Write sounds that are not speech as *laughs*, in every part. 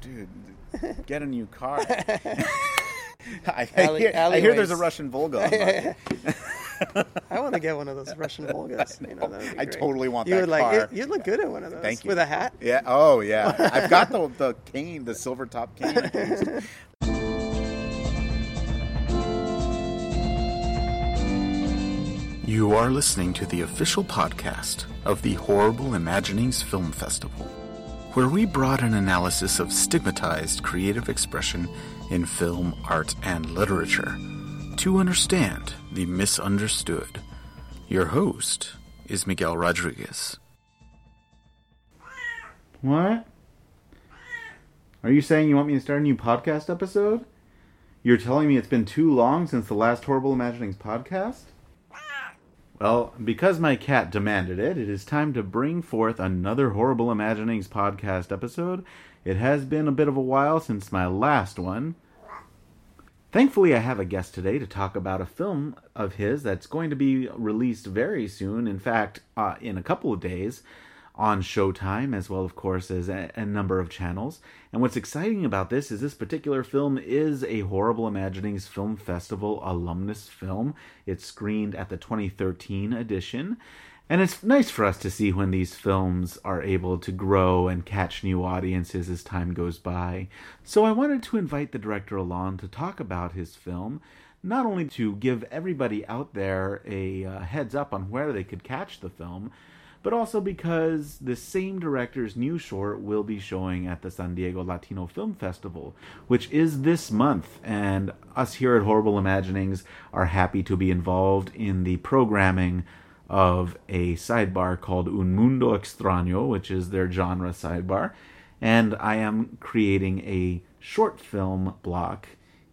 dude, get a new car. *laughs* I, Alley- hear, I hear there's a. Russian Volga. on the market. *laughs* I want to get one of those Russian *laughs* Volgas. You know, that would I totally want you that would like car. it. You'd look good in one of those. Thank you. With a hat. Yeah. Oh, yeah. I've got the the cane, the silver top cane. I can use. You are listening to the official podcast of the Horrible Imaginings Film Festival, where we brought an analysis of stigmatized creative expression in film, art, and literature to understand the misunderstood. Your host is Miguel Rodriguez. What? Are you saying you want me to start a new podcast episode? You're telling me it's been too long since the last Horrible Imaginings podcast? Well, because my cat demanded it, it is time to bring forth another Horrible Imaginings podcast episode. It has been a bit of a while since my last one. Thankfully, I have a guest today to talk about a film of his that's going to be released very soon. In fact, uh, in a couple of days on Showtime, as well, of course, as a, a number of channels. And what's exciting about this is this particular film is a Horrible Imaginings Film Festival alumnus film. It screened at the 2013 edition. And it's nice for us to see when these films are able to grow and catch new audiences as time goes by. So I wanted to invite the director along to talk about his film, not only to give everybody out there a uh, heads up on where they could catch the film, but also because the same director's new short will be showing at the San Diego Latino Film Festival, which is this month. And us here at Horrible Imaginings are happy to be involved in the programming of a sidebar called Un Mundo Extraño, which is their genre sidebar. And I am creating a short film block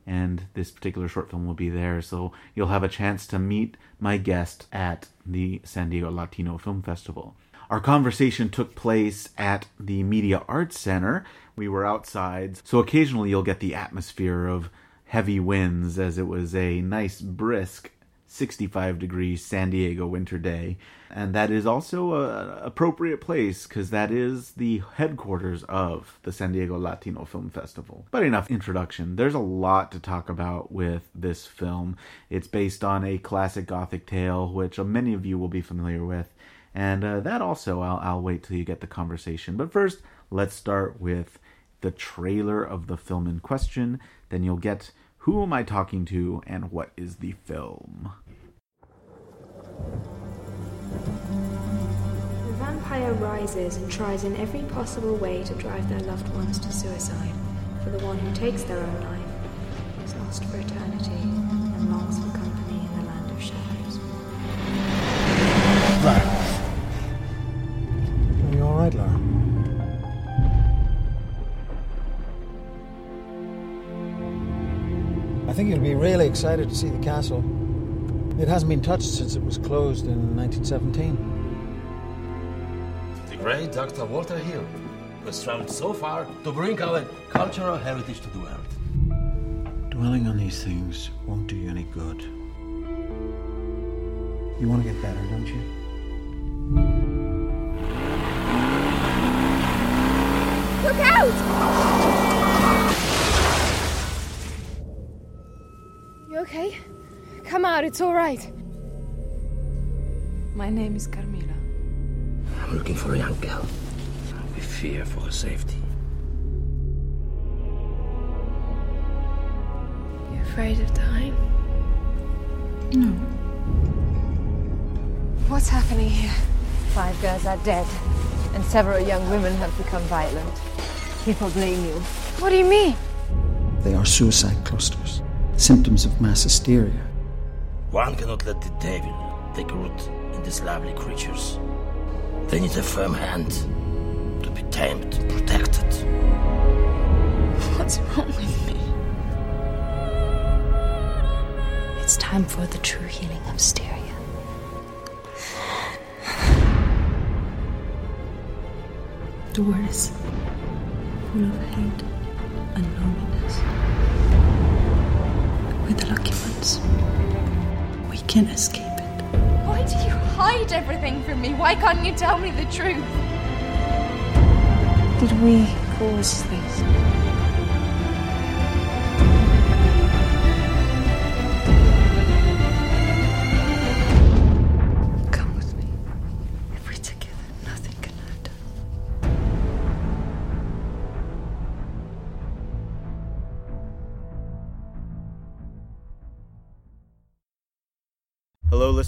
and this particular short film will be there. So you'll have a chance to meet my guest at the San Diego Latino Film Festival. Our conversation took place at the Media Arts Center. We were outside, so occasionally you'll get the atmosphere of heavy winds as it was a nice, brisk 65 degree San Diego winter day. And that is also a appropriate place because that is the headquarters of the San Diego Latino Film Festival. But enough introduction. There's a lot to talk about with this film. It's based on a classic gothic tale, which many of you will be familiar with. And uh, that also, I'll, I'll wait till you get the conversation. But first, let's start with the trailer of the film in question. Then you'll get who am I talking to and what is the film. The vampire rises and tries in every possible way to drive their loved ones to suicide. For the one who takes their own life is lost for eternity and longs for company in the land of shadows. Are you alright, Lara? I think you'll be really excited to see the castle. It hasn't been touched since it was closed in 1917. The great Dr. Walter Hill has traveled so far to bring our cultural heritage to the world. Dwelling on these things won't do you any good. You want to get better, don't you? Look out! You okay? Come out, it's all right. My name is Carmilla. I'm looking for a young girl. We fear for her safety. You afraid of dying? No. What's happening here? Five girls are dead, and several young women have become violent. People blame you. What do you mean? They are suicide clusters, symptoms of mass hysteria. One cannot let the devil take root in these lovely creatures. They need a firm hand to be tamed and protected. What's wrong with me? It's time for the true healing of Styria. Doors full of hate and loneliness. We're the lucky ones. We can escape it. Why do you hide everything from me? Why can't you tell me the truth? Did we cause this.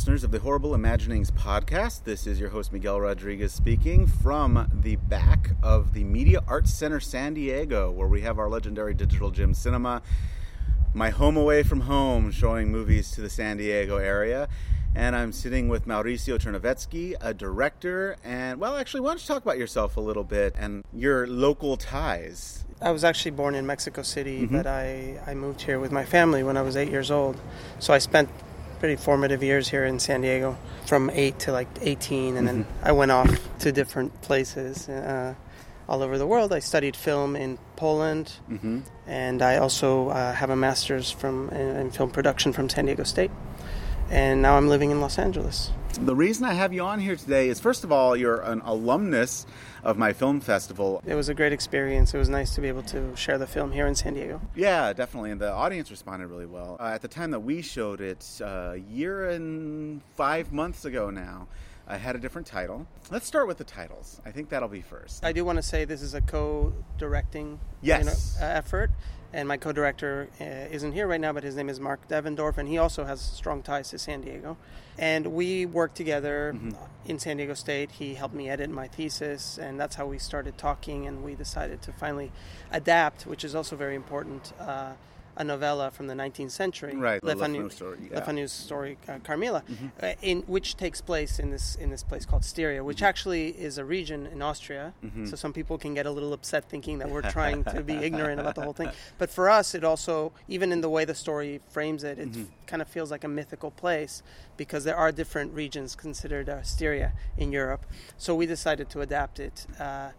Listeners of the Horrible Imaginings podcast. This is your host, Miguel Rodriguez, speaking from the back of the Media Arts Center San Diego, where we have our legendary Digital Gym Cinema, my home away from home, showing movies to the San Diego area. And I'm sitting with Mauricio Chernovetzky, a director. And, well, actually, why don't you talk about yourself a little bit and your local ties? I was actually born in Mexico City, Mm-hmm. but I, I moved here with my family when I was eight years old. So I spent pretty formative years here in San Diego from eight to like 18, and then Mm-hmm. I went off to different places uh, all over the world. I studied film in Poland, Mm-hmm. and I also uh, have a master's from in film production from San Diego State. And now I'm living in Los Angeles. The reason I have you on here today is, first of all, you're an alumnus of my film festival. It was a great experience. It was nice to be able to share the film here in San Diego. Yeah, definitely. And the audience responded really well. Uh, at the time that we showed it, uh, a year and five months ago now, I had a different title. Let's start with the titles. I think that'll be first. I do want to say this is a co-directing Yes. you know, effort, and my co-director uh, isn't here right now, but his name is Mark Devendorf, and he also has strong ties to San Diego. And we worked together Mm-hmm. in San Diego State. He helped me edit my thesis, and that's how we started talking. And we decided to finally adapt, which is also very important. Uh, a novella from the 19th century, Right, the Le Le Fanu- Fanu story, yeah. Mm-hmm. Fanu's story, uh, Carmilla, uh, in which takes place in this in this place called Styria, which actually is a region in Austria. Mm-hmm. So some people can get a little upset thinking that we're trying to be *laughs* ignorant about the whole thing. But for us, it also, even in the way the story frames it, it kind of feels like a mythical place because there are different regions considered uh, Styria in Europe. So we decided to adapt it uh,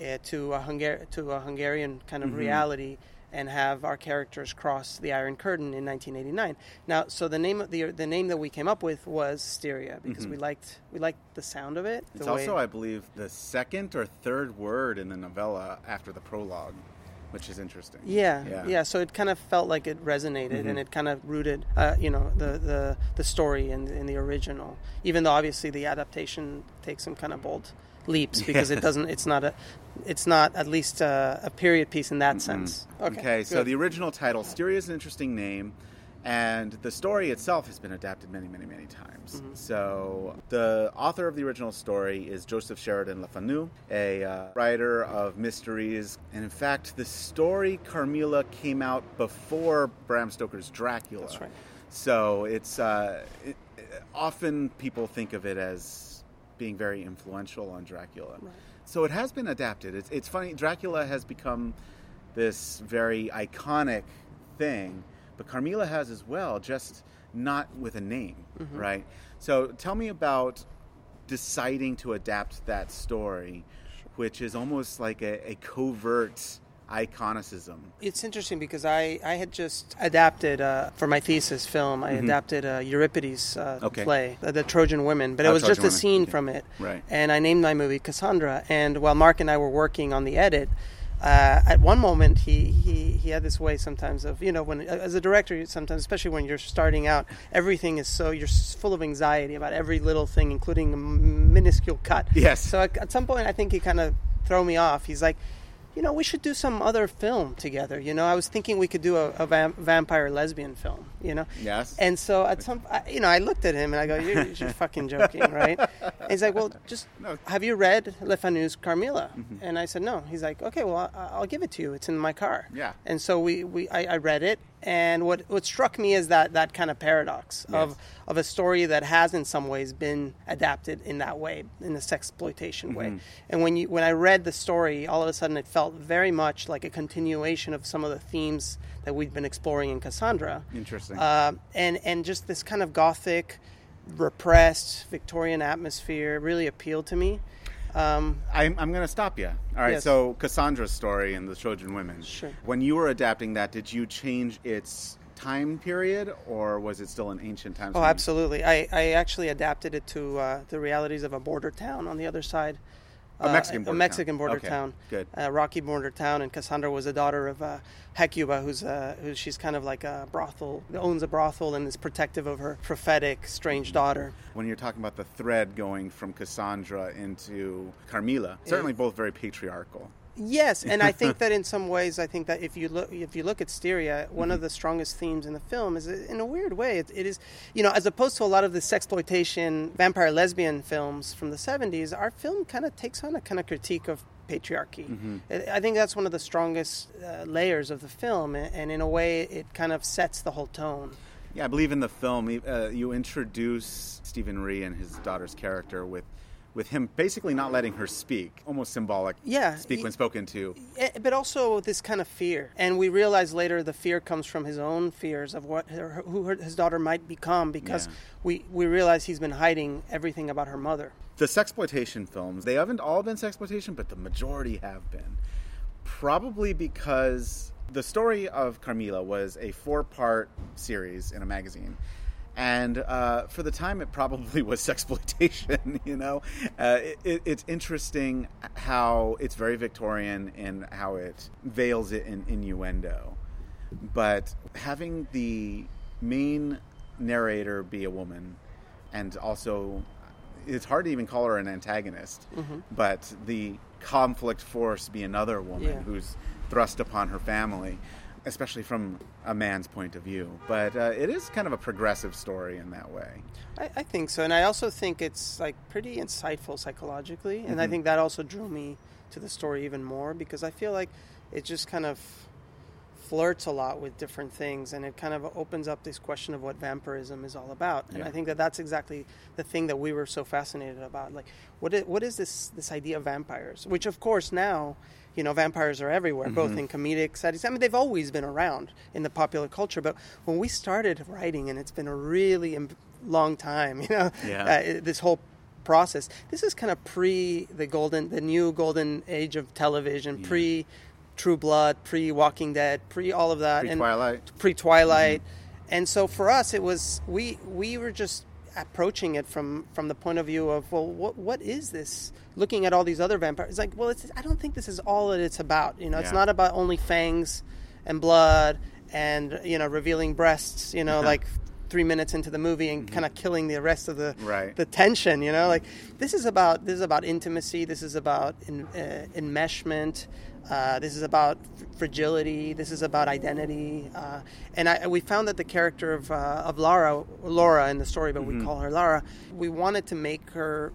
eh, to a Hungar- to a Hungarian kind of reality and have our characters cross the Iron Curtain in 1989. Now, so the name of the the name that we came up with was Styria because we liked we liked the sound of it. It's also, I believe, the second or third word in the novella after the prologue, which is interesting. Yeah, Yeah. yeah, So it kind of felt like it resonated, and it kind of rooted, uh, you know, the, the the story in, in the original. Even though obviously the adaptation takes some kind of bold leaps because it *laughs* doesn't. It's not a. It's not at least a, a period piece in that sense. Okay, so the original title, Styria, is an interesting name, and the story itself has been adapted many, many, many times. Mm-hmm. So the author of the original story is Joseph Sheridan Le Fanu, a uh, writer of mysteries, and in fact, the story Carmilla came out before Bram Stoker's Dracula. That's right. So it's uh, it, often people think of it as being very influential on Dracula. So it has been adapted. It's, it's funny. Dracula has become this very iconic thing, but Carmilla has as well, just not with a name, mm-hmm. right? So tell me about deciding to adapt that story, which is almost like a, a covert iconicism. It's interesting because I, I had just adapted uh, for my thesis film. I adapted a Euripides uh, Mm-hmm. Okay. play, uh, The Trojan Women, but it Oh, was just Trojan a scene Okay. from it. Right. And I named my movie Cassandra. And while Mark and I were working on the edit, uh, at one moment he, he, he had this way sometimes of you know when as a director sometimes especially when you're starting out everything is so you're full of anxiety about every little thing including a minuscule cut Yes. so at, at some point I think he kind of throw me off he's like you know, we should do some other film together. You know, I was thinking we could do a, a vam- vampire lesbian film. You know, Yes. And so at some, I, you know, I looked at him and I go, "You're, you're fucking *laughs* joking, right?" And he's like, "Well, just No. have you read Le Fanu's Carmilla?" Mm-hmm. And I said, "No." He's like, "Okay, well, I'll give it to you. It's in my car." Yeah. And so we, we I, I read it, and what what struck me is that that kind of paradox of Yes. of a story that has in some ways been adapted in that way, in the exploitation way. Mm-hmm. And when you when I read the story, all of a sudden it felt very much like a continuation of some of the themes that we'd been exploring in Cassandra. Interesting. Uh, and and just this kind of gothic, repressed Victorian atmosphere really appealed to me. Um, I'm, I'm going to stop you. All right. Yes. So Cassandra's story and the Trojan women. Sure. When you were adapting that, did you change its time period, or was it still an ancient times? Oh, you- absolutely. I, I actually adapted it to uh, the realities of a border town on the other side A Mexican a border Mexican town. border Okay, town, good. a rocky border town, and Cassandra was a daughter of uh, Hecuba, who's uh, who she's kind of like a brothel, owns a brothel, and is protective of her prophetic strange daughter. When you're talking about the thread going from Cassandra into Carmilla, certainly both very patriarchal. Yes, and I think *laughs* that in some ways, I think that if you look if you look at Styria, one Mm-hmm. of the strongest themes in the film is, in a weird way, it, it is, you know, as opposed to a lot of the sexploitation vampire lesbian films from the '70s, our film kind of takes on a kind of critique of patriarchy. Mm-hmm. I I think that's one of the strongest uh, layers of the film, and in a way, it kind of sets the whole tone. Yeah, I believe in the film uh, you introduce Stephen Rea and his daughter's character with with him basically not letting her speak, almost symbolic. Yeah, speak when spoken to. Eh, but also this kind of fear. And we realize later the fear comes from his own fears of what her, who her, his daughter might become because Yeah. we, we realize he's been hiding everything about her mother. The sexploitation films, they haven't all been sexploitation, but the majority have been. Probably because the story of Carmilla was a four part series in a magazine. And uh, for the time, it probably *laughs* was exploitation *laughs* You know, uh, it, it, it's interesting how it's very Victorian and how it veils it in innuendo. But having the main narrator be a woman, and also it's hard to even call her an antagonist, but the conflict force be another woman Yeah. who's thrust upon her family, especially from a man's point of view. But uh, it is kind of a progressive story in that way. I, I think so. And I also think it's like pretty insightful psychologically. And Mm-hmm. I think that also drew me to the story even more because I feel like it just kind of flirts a lot with different things and it kind of opens up this question of what vampirism is all about and Yeah. i think that that's exactly the thing that we were so fascinated about like what is, what is this this idea of vampires which of course now you know vampires are everywhere both Mm-hmm. in comedic settings i mean they've always been around in the popular culture but when we started writing and it's been a really im- long time *laughs* you know Yeah. uh, this whole process this is kind of pre the golden the new golden age of television pre True Blood, pre Walking Dead, pre all of that, and Pre-Twilight. pre Twilight, and so for us it was we we were just approaching it from from the point of view of well what what is this? Looking at all these other vampires it's like well it's I don't think this is all that it's about you know? It's not about only fangs and blood and you know revealing breasts you know like three minutes into the movie and kind of killing the rest of the Right. the tension you know? Like this is about this is about intimacy this is about in, uh, enmeshment uh, this is about fragility. This is about identity. Uh, and I, we found that the character of, uh, of Laura Laura in the story but we call her Lara we wanted to make her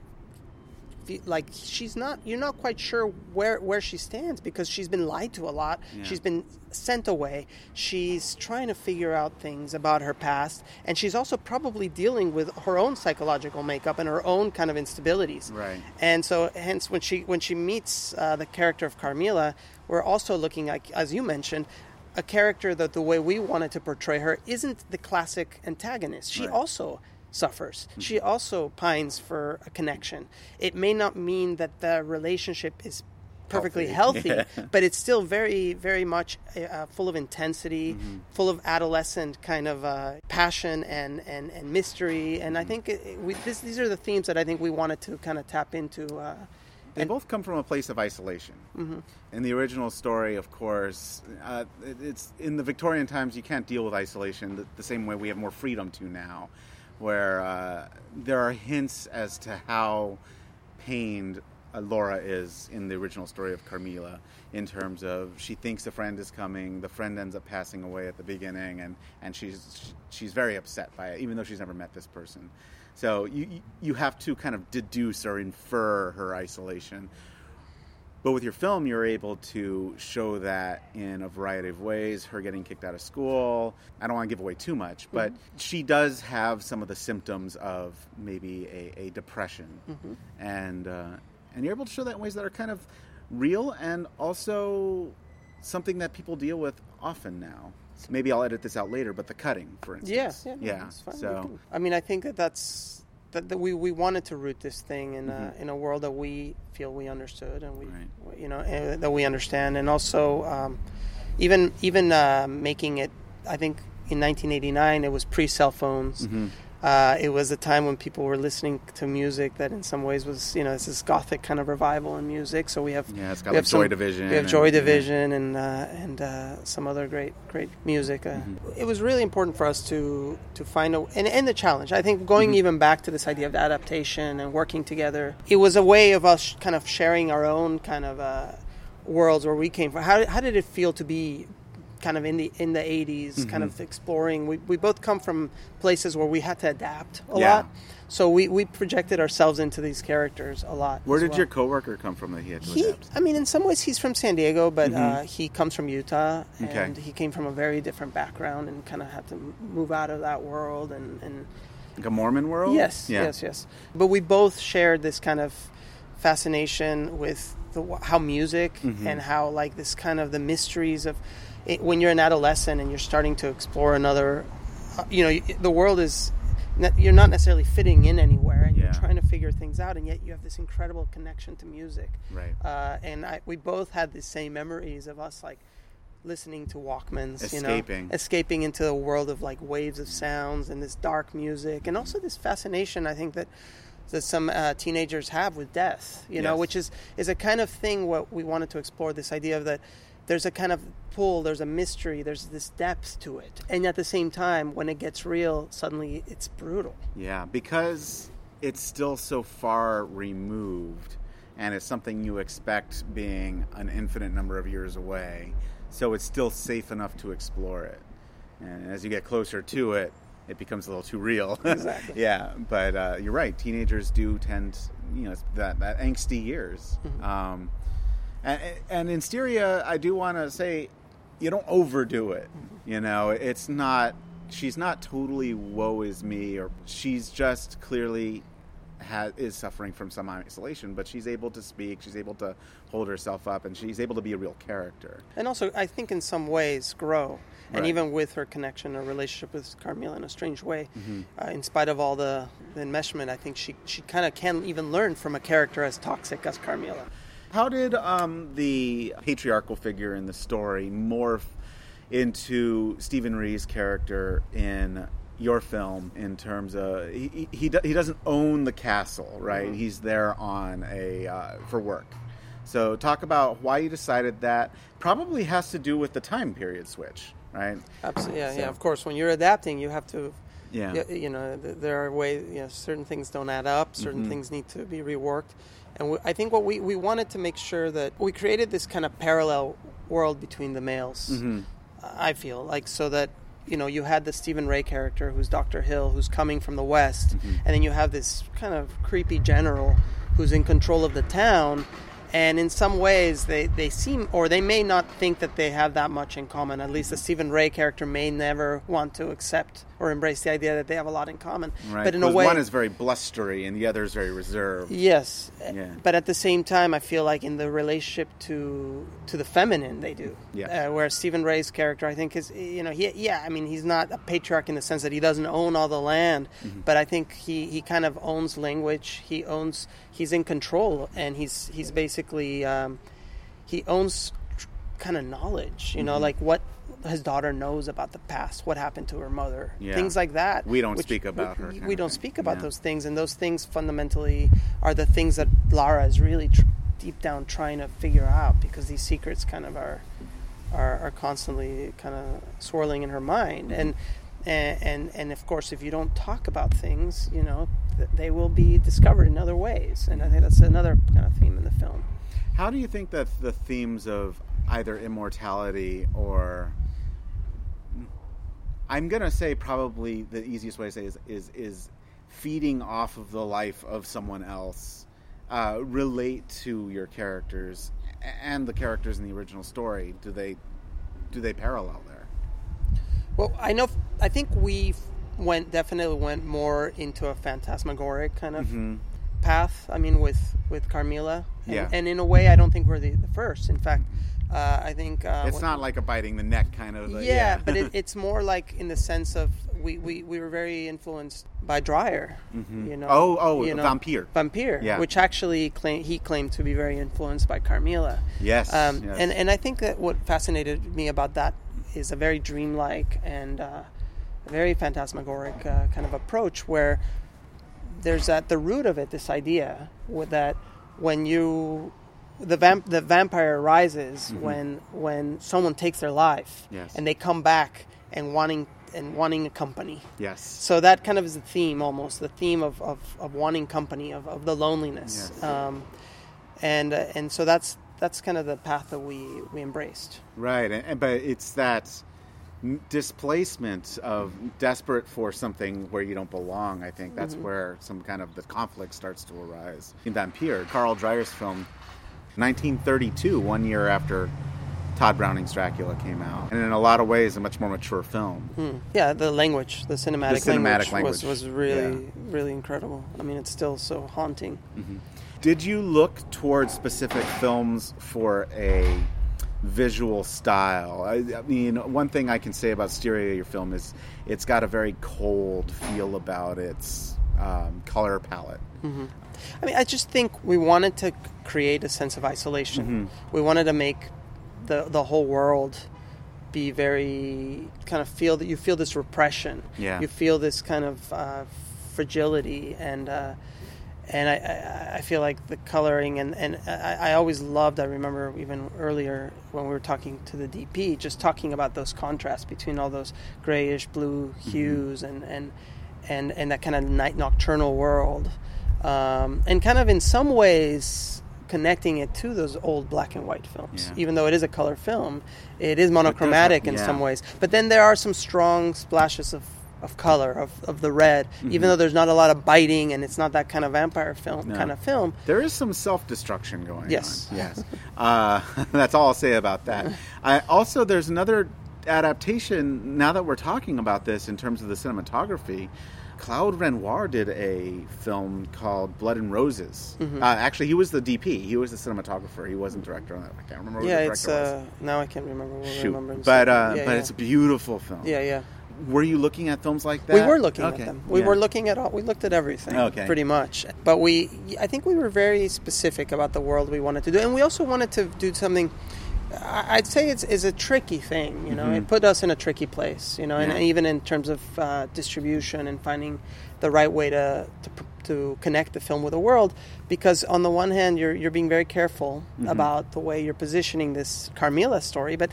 like she's not you're not quite sure where where she stands because she's been lied to a lot. She's been sent away. She's trying to figure out things about her past and she's also probably dealing with her own psychological makeup and her own kind of instabilities. Right. and so hence when she when she meets uh, the character of Carmilla we're also looking like as you mentioned a character that the way we wanted to portray her isn't the classic antagonist. She Right. also suffers. She also pines for a connection. It may not mean that the relationship is perfectly Healthy. healthy, *laughs* Yeah. but it's still very, very much uh, full of intensity, full of adolescent kind of uh, passion and, and, and mystery. And I think it, we, this, these are the themes that I think we wanted to kind of tap into. Uh, They both come from a place of isolation. Mm-hmm. In the original story, of course, uh, it, it's in the Victorian times. You can't deal with isolation the, the same way we have more freedom to now, where uh, there are hints as to how pained uh, Laura is in the original story of Carmilla. In terms of she thinks a friend is coming, the friend ends up passing away at the beginning, and, and she's she's very upset by it, even though she's never met this person. So you you- you have to kind of deduce or infer her isolation. But with your film, you're able to show that in a variety of ways. Her getting kicked out of school. I don't want to give away too much, but she does have some of the symptoms of maybe a, a depression, and uh, and you're able to show that in ways that are kind of real and also something that people deal with often now. Maybe I'll edit this out later, but the cutting, for instance, yeah, no, yeah. that's fine. So I mean, I think that that's that, that we, we wanted to root this thing in a in a world that we feel we understood and we Right. you know uh, that we understand, and also um, even even uh, making it. I think in 1989 it was pre cell phones. Uh, it was a time when people were listening to music that, in some ways, was you know it's this gothic kind of revival in music. So we have Yeah, it's got we like have some- Joy Division. we have and- Joy yeah. Division and uh, and uh, some other great great music. Uh, Mm-hmm. It was really important for us to to find a and, and the challenge. I think going Mm-hmm. even back to this idea of adaptation and working together, it was a way of us kind of sharing our own kind of uh, worlds where we came from. How how did it feel to be kind of in the in the 80s Mm-hmm. kind of exploring we, we both come from places where we had to adapt a Yeah. lot so we, we projected ourselves into these characters a lot Where did well. your coworker come from that he had to He, adapt? I mean, in some ways, he's from San Diego, but uh, he comes from Utah, Okay. and he came from a very different background, and kind of had to move out of that world. And, and Like a Mormon world? yes, Yeah. yes, yes. But we both shared this kind of fascination with the, how music Mm-hmm. and how like this kind of the mysteries of it, when you're an adolescent and you're starting to explore another. Uh, you know, the world is. You're not necessarily fitting in anywhere, and Yeah. you're trying to figure things out, and yet you have this incredible connection to music Right. uh, and I, we both had the same memories of us like listening to Walkmans, Escaping. you know, escaping into a world of like waves of sounds and this dark music, and also this fascination I think that that some uh, teenagers have with death, you know, which is is a kind of thing what we wanted to explore. This idea of that there's a kind of pull, there's a mystery, there's this depth to it, and at the same time, when it gets real, suddenly it's brutal. Yeah, because it's still so far removed and it's something you expect being an infinite number of years away. So it's still safe enough to explore it. And as you get closer to it, it becomes a little too real. *laughs* Exactly. yeah, but uh, you're right. Teenagers do tend, you know, that that angsty years. Mm-hmm. Um, and, and in Styria, I do want to say, you don't overdo it. You know, it's not. She's not totally woe is me, or she's just clearly has, is suffering from some isolation. But she's able to speak. She's able to hold herself up, and she's able to be a real character. and also I think in some ways grow. And Right. even with her connection or relationship with Carmilla in a strange way, Mm-hmm. uh, in spite of all the, the enmeshment, I think she, she kind of can even learn from a character as toxic as Carmilla. How did um, the patriarchal figure in the story morph into Stephen Rea's character in your film? In terms of he he, he doesn't own the castle, right? He's there on a uh, for work. So talk about why you decided that. Probably has to do with the time period switch, right? Absolutely, yeah, So- yeah. Of course, when you're adapting, you have to, Yeah. y- you know, there are ways. You know, certain things don't add up. Certain Mm-hmm. things need to be reworked. And we, I think what we, we wanted to make sure that we created this kind of parallel world between the males. Mm-hmm. I feel like so that you know you had the Stephen Rea character who's Doctor Hill who's coming from the west, Mm-hmm. and then you have this kind of creepy general who's in control of the town. And in some ways, they, they seem, or they may not think that they have that much in common. At least the Stephen Rea character may never want to accept or embrace the idea that they have a lot in common. Right. But in a way, one is very blustery and the other is very reserved. Yes, Yeah. but at the same time, I feel like in the relationship to to the feminine, they do. Yes. Uh, whereas Stephen Rea's character, I think, is you know, he yeah, I mean, he's not a patriarch in the sense that he doesn't own all the land, Mm-hmm. but I think he he kind of owns language. He owns, he's in control, and he's he's basically um, he owns kind of knowledge. You know, Mm-hmm. like what his daughter knows about the past, what happened to her mother, Yeah. things like that. We don't speak about we- her We, kind we of don't speak about Yeah. those things, and those things fundamentally are the things that Lara is really tr- deep down trying to figure out because these secrets kind of are are, are constantly kind of swirling in her mind mm-hmm. and. And, and and of course, if you don't talk about things, you know, th- they will be discovered in other ways. And I think that's another kind of theme in the film. How do you think that the themes of either immortality or I'm gonna say probably the easiest way to say is is, is feeding off of the life of someone else uh, relate to your characters and the characters in the original story? Do they do they parallel there? Well, I know. I think we went definitely went more into a phantasmagoric kind of path. I mean, with with Carmilla, and, Yeah. and in a way, I don't think we're the, the first. In fact, uh, I think uh, It's when- not like a biting the neck kind of. uh, yeah, but it, *laughs* it's more like in the sense of we, we, we were very influenced by Dreyer. You know. Oh, oh, you know, Vampyr. Vampyr. Yeah. Which actually claim, he claimed to be very influenced by Carmilla. Yes, Um, yes. And and I think that what fascinated me about that is a very dreamlike and uh, very phantasmagoric uh, kind of approach where there's at the root of it this idea that when you the vamp the vampire arises when when someone takes their life Yes. and they come back and wanting and wanting a company Yes. so that kind of is the theme almost the theme of, of, of wanting company of, of the loneliness Yes. um, and uh, and so that's that's kind of the path that we we embraced Right, and, and- but it's that displacement of desperate for something where you don't belong. I think that's where some kind of the conflict starts to arise. In Vampyr, Carl Dreyer's film, 1932, one year after Tod Browning's Dracula came out, and in a lot of ways, a much more mature film. Hmm. yeah the language the cinematic, cinematic language, language, was, was really yeah. really incredible i mean it's still so haunting mm-hmm. Did you look towards specific films for a visual style? I, I mean, one thing I can say about Styria, your film, is it's got a very cold feel about its um, color palette. Mm-hmm. I mean, I just think we wanted to create a sense of isolation. Mm-hmm. We wanted to make the the whole world be very kind of feel that you feel this repression. Yeah. You feel this kind of uh, fragility and. Uh, and I, I, I feel like the coloring and, and I, I always loved I remember even earlier when we were talking to the DP just talking about those contrasts between all those grayish blue hues and, and and and that kind of night nocturnal world um, and kind of in some ways connecting it to those old black and white films Yeah. even though it is a color film it is monochromatic in yeah. some ways but then there are some strong splashes of of color of, of the red even though there's not a lot of biting and it's not that kind of vampire film No. kind of film There is some self destruction going Yes. on. Yes. *laughs* uh, *laughs* that's all I'll say about that. *laughs* I, also, there's another adaptation, now that we're talking about this in terms of the cinematography. Claude Renoir did a film called Blood and Roses. Mm-hmm. Uh, actually, he was the DP. He was the cinematographer. He wasn't director on that. I can't remember. yeah the it's uh, now I can't remember what. I Shoot. remember But uh, yeah, but yeah. it's a beautiful film. yeah yeah Were you looking at films like that? We were looking Okay. at them. We Yeah. were looking at all. We looked at everything. Okay. Pretty much. But we, I think we were very specific about the world we wanted to do, and we also wanted to do something. I'd say it's is a tricky thing. You know, it put us in a tricky place. You know, and Mm-hmm. Even in terms of uh, distribution and finding the right way to, to to connect the film with the world, because on the one hand you're you're being very careful Mm-hmm. about the way you're positioning this Carmilla story, but.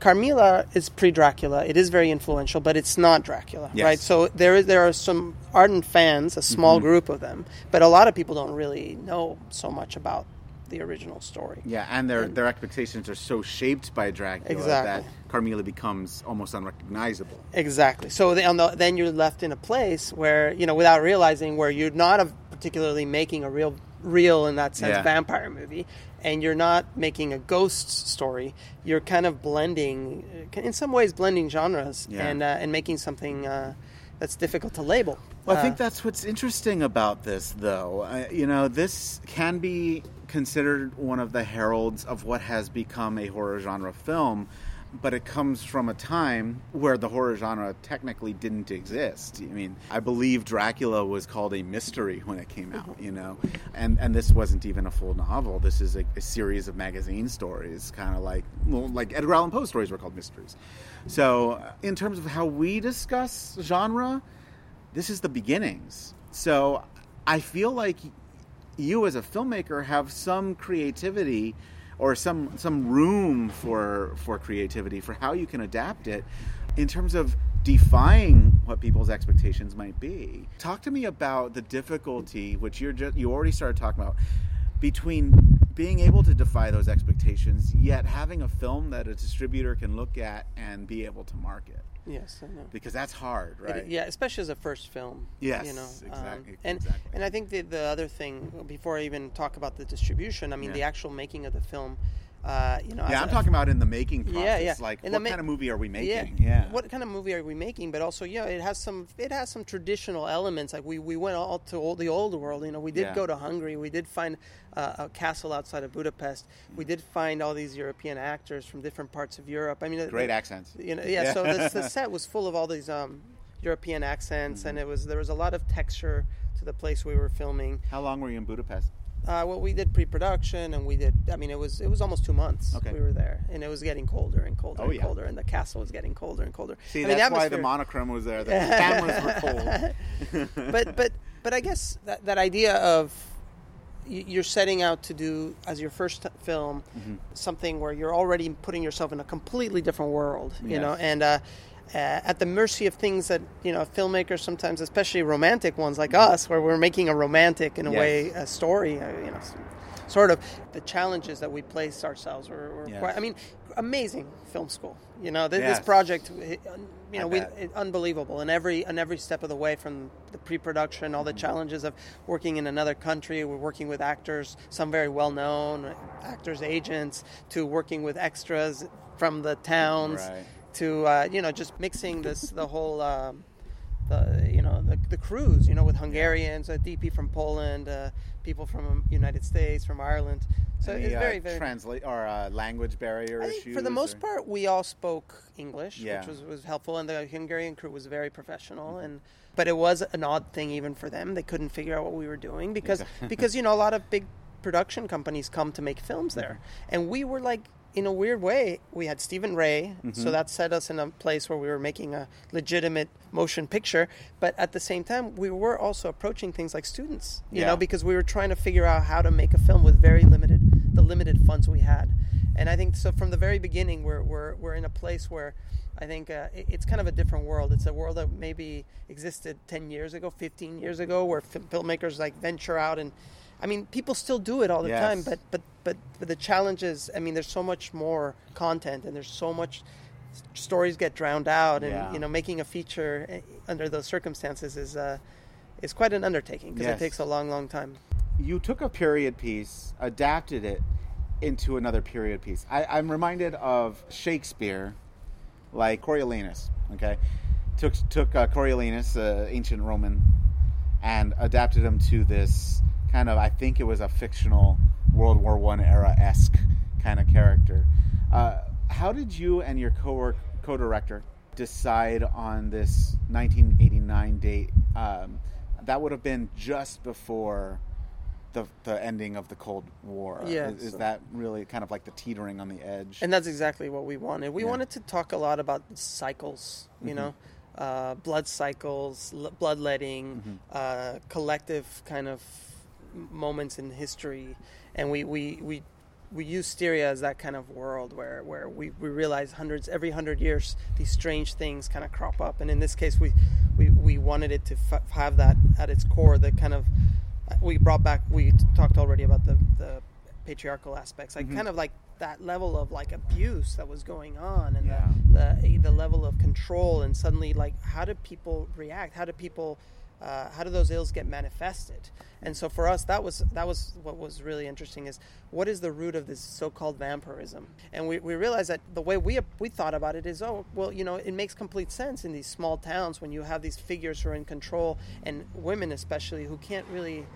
Carmilla is pre-Dracula. It is very influential, but it's not Dracula, Yes. right? So there is there are some ardent fans, a small Mm-hmm. group of them, but a lot of people don't really know so much about the original story. Yeah, and their their expectations are so shaped by Dracula Exactly. that Carmilla becomes almost unrecognizable. Exactly. So the, then you're left in a place where you know, without realizing, where you're not particularly making a real, real in that sense, Yeah. vampire movie, and you're not making a ghost story. You're kind of blending, in some ways, blending genres Yeah. and uh, and making something uh, that's difficult to label. Well, I Uh, think that's what's interesting about this, though. Uh, you know, this can be considered one of the heralds of what has become a horror genre film, but it comes from a time where the horror genre technically didn't exist. I mean, I believe Dracula was called a mystery when it came out, you know, and and this wasn't even a full novel. This is a, a series of magazine stories, kind of like well, like Edgar Allan Poe stories were called mysteries. So, uh, in terms of how we discuss genre, this is the beginnings. So I feel like you as a filmmaker have some creativity or some some room for for creativity for how you can adapt it in terms of defying what people's expectations might be. Talk to me about the difficulty which you're just you already started talking about between being able to defy those expectations yet having a film that a distributor can look at and be able to market yes, I know. because that's hard, It- right? yeah, especially as a first film. Yes, you know, exactly- Um, and exactly. and I think the the other thing before I even talk about the distribution, I mean Yeah. the actual making of the film. Uh, you know, Yeah, I'm a- talking about in the making process. Yeah, yeah. Like, In what ma- kind of movie are we making? Yeah. What kind of movie are we making? But also, yeah, it has some. It has some traditional elements. Like we, we went all to all the old world. You know, we did Yeah. go to Hungary. We did find uh, a castle outside of Budapest. We did find all these European actors from different parts of Europe. I mean, Great accents. You know, yeah. Yeah. So the, *laughs* the set was full of all these um, European accents, and Mm-hmm. it was there was a lot of texture to the place we were filming. How long were you in Budapest? Uh, well, we did pre-production, and we did. I mean, it was it was almost two months. Okay. we were there, and it was getting colder and colder Oh, and yeah. colder, and the castle was getting colder and colder. See, I mean, that's why the monochrome was there. The *laughs* cameras were cold. *laughs* but but but I guess that that idea of you're setting out to do as your first film Mm-hmm. something where you're already putting yourself in a completely different world, you know, and uh, uh, at the mercy of things that you know filmmakers sometimes, especially romantic ones like us, where we're making a romantic in a Yes. way a story, uh, you know. Sort of the challenges that we place ourselves were, were Yes. quite. I mean, amazing film school. You know, this, Yes. this project, it- you know, we, it, unbelievable and every on every step of the way from the pre-production all the Mm-hmm. challenges of working in another country we're working with actors some very well known actors agents to working with extras from the towns Right. To uh, you know just mixing this the whole um, the you know the, the crews you know with Hungarians a DP from Poland uh, people from the United States from Ireland so Any, it's uh, very very translate or uh, language barrier issues. for the most or- part, we all spoke English, Yeah. which was, was helpful, and the Hungarian crew was very professional. Mm-hmm. And but it was an odd thing even for them; they couldn't figure out what we were doing because *laughs* because you know a lot of big production companies come to make films there, and we were like. In a weird way, we had Stephen Rea, Mm-hmm. so that set us in a place where we were making a legitimate motion picture. But at the same time, we were also approaching things like students, you Yeah. know, because we were trying to figure out how to make a film with very limited, the limited funds we had. And I think so from the very beginning, we're, we're, we're in a place where I think uh, it- it's kind of a different world. It's a world that maybe existed 10 years ago, 15 years ago, where fi- filmmakers like venture out and I mean, people still do it all the Yes. time, but, but but but the challenge is, I mean, there's so much more content and there's so much stories get drowned out, and Yeah. you know, making a feature eh, under those circumstances is uh, is quite an undertaking because Yes. it takes a long, long time. you took a period piece, adapted it into another period piece. I, I'm reminded of Shakespeare, like Coriolanus. Okay, took took uh, Coriolanus, uh, ancient Roman, and adapted him to this kind of. I think it was a fictional World War One era esque kind of character. Uh, how did you and your co co-director decide on this 1989 date? Um, that would have been just before the the ending of the Cold War. Yeah, is, is so- that really kind of like the teetering on the edge? And that's exactly what we wanted. We Yeah. wanted to talk a lot about cycles, you know, uh, blood cycles, l- bloodletting, uh, collective kind of moments in history, and we we we. We use Styria as that kind of world where, where we, we realize hundreds every hundred years these strange things kind of crop up, and in this case we we, we wanted it to f- have that at its core. The kind of we brought back. We talked already about the the patriarchal aspects, like kind of like that level of like abuse that was going on, and Yeah. the, the the level of control, and suddenly like how do people react? How do people uh, how do those ills get manifested? And so for us, that was that was what was really interesting is what is the root of this so-called vampirism? And we, we realized that the way we we thought about it is oh well you know it makes complete sense in these small towns when you have these figures who are in control and women especially who can't really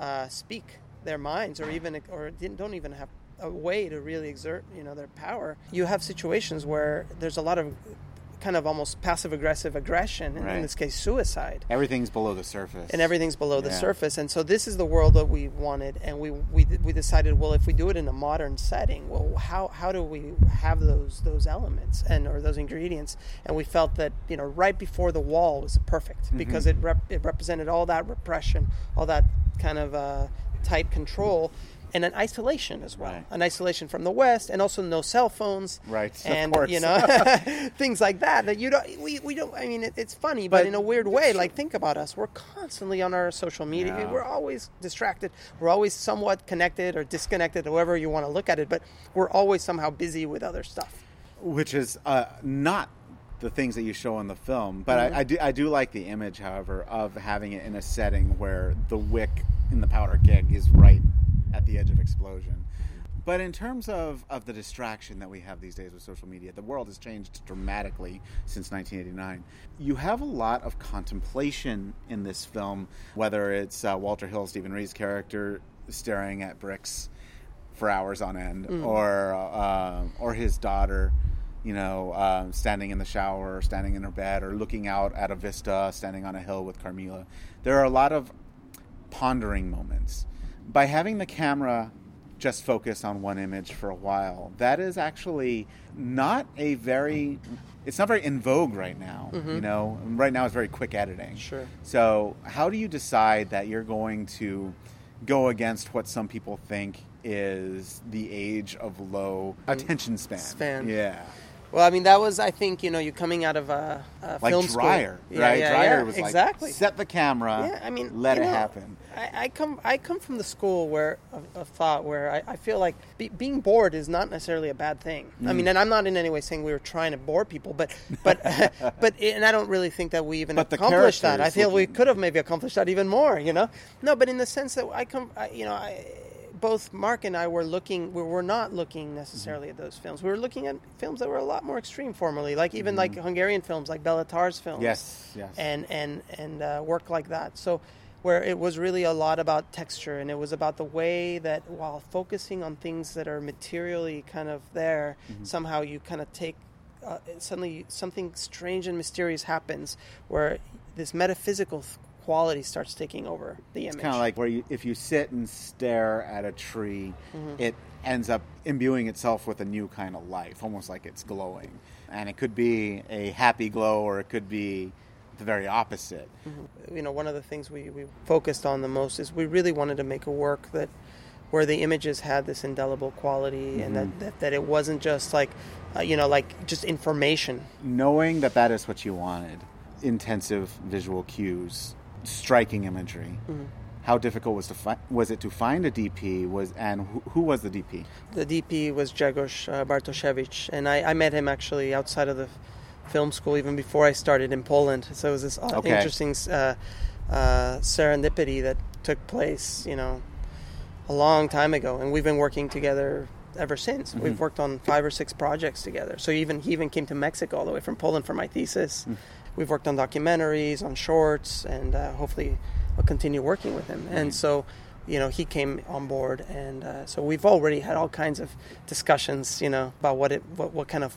uh, speak their minds or even or didn't- don't even have a way to really exert you know their power. You have situations where there's a lot of kind of almost passive aggressive aggression Right. in this case suicide Everything's below the surface. and everything's below the surface. And so this is the world that we wanted, and we we we decided, well, if we do it in a modern setting, well, how how do we have those those elements and or those ingredients? And we felt that you know right before the wall was perfect Mm-hmm. because it rep- it represented all that repression, all that kind of uh, tight control. And an isolation as well, Right. an isolation from the West, and also no cell phones, Right, And you know, *laughs* *laughs* things like that. That you don't, we, we don't. I mean, it, it's funny, but, But in a weird way, like think about us. We're constantly on our social media. Yeah. We're always distracted. We're always somewhat connected or disconnected, however you want to look at it. But we're always somehow busy with other stuff. which is uh, not the things that you show in the film. But Mm-hmm. I, I do I do like the image, however, of having it in a setting where the wick in the powder keg is right at the edge of explosion. But in terms of, of the distraction that we have these days with social media, the world has changed dramatically since 1989. You have a lot of contemplation in this film, whether it's uh, Walter Hill, Stephen Reed's character, staring at bricks for hours on end, or uh, or his daughter, you know, um, standing in the shower, or standing in her bed, or looking out at a vista, standing on a hill with Carmilla. There are a lot of pondering moments, by having the camera just focus on one image for a while, that is actually not a very it's not very in vogue right now. You mm-hmm. know, right now it's very quick editing. Sure. So, how do you decide that you're going to go against what some people think is the age of low mm, attention span? Span. Yeah. Well, I mean, that was, I think, you know you're coming out of a, a Like film Dreyer, school. right? Yeah, Dreyer yeah, was exactly. like set the camera, yeah, I mean, let it know, happen. I, I come, I come from the school where of, of thought where I, I feel like be, being bored is not necessarily a bad thing. Mm. I mean, and I'm not in any way saying we were trying to bore people, but, but, *laughs* but, and I don't really think that we even But accomplished that. I feel we could have maybe accomplished that even more. You know, no, but in the sense that I come, I, you know, I. Both Mark and I were looking. We were not looking necessarily at those films. We were looking at films that were a lot more extreme formerly, like even like Hungarian films, like Bela Tarr's films Mm-hmm. Yes, yes. and and and uh, work like that. So where it was really a lot about texture and it was about the way that while focusing on things that are materially kind of there, Mm-hmm. somehow you kind of take uh, suddenly something strange and mysterious happens where this metaphysical th- quality starts taking over the image. It's kind of like where you, if you sit and stare at a tree, Mm-hmm. it ends up imbuing itself with a new kind of life, almost like it's glowing. And it could be a happy glow, or it could be the very opposite. you know, one of the things we, we focused on the most is we really wanted to make a work that where the images had this indelible quality and that, that, that it wasn't just like, uh, you know, like just information. Knowing that that is what you wanted, intensive visual cues, striking imagery. Mm-hmm. How difficult was to fi- was it to find a DP? Was and who, who was the DP? The DP was Grzegorz uh, Bartoszewicz, and I, I met him actually outside of the film school even before I started in Poland. So it was this Okay. interesting uh, uh, serendipity that took place, you know, a long time ago, and we've been working together ever since. Mm-hmm. We've worked on five or six projects together. So even he even came to Mexico all the way from Poland for my thesis. Mm. We've worked on documentaries, on shorts, and uh, hopefully I'll continue working with him. And so, you know, he came on board, and uh, so we've already had all kinds of discussions, you know, about what it, what, what kind of,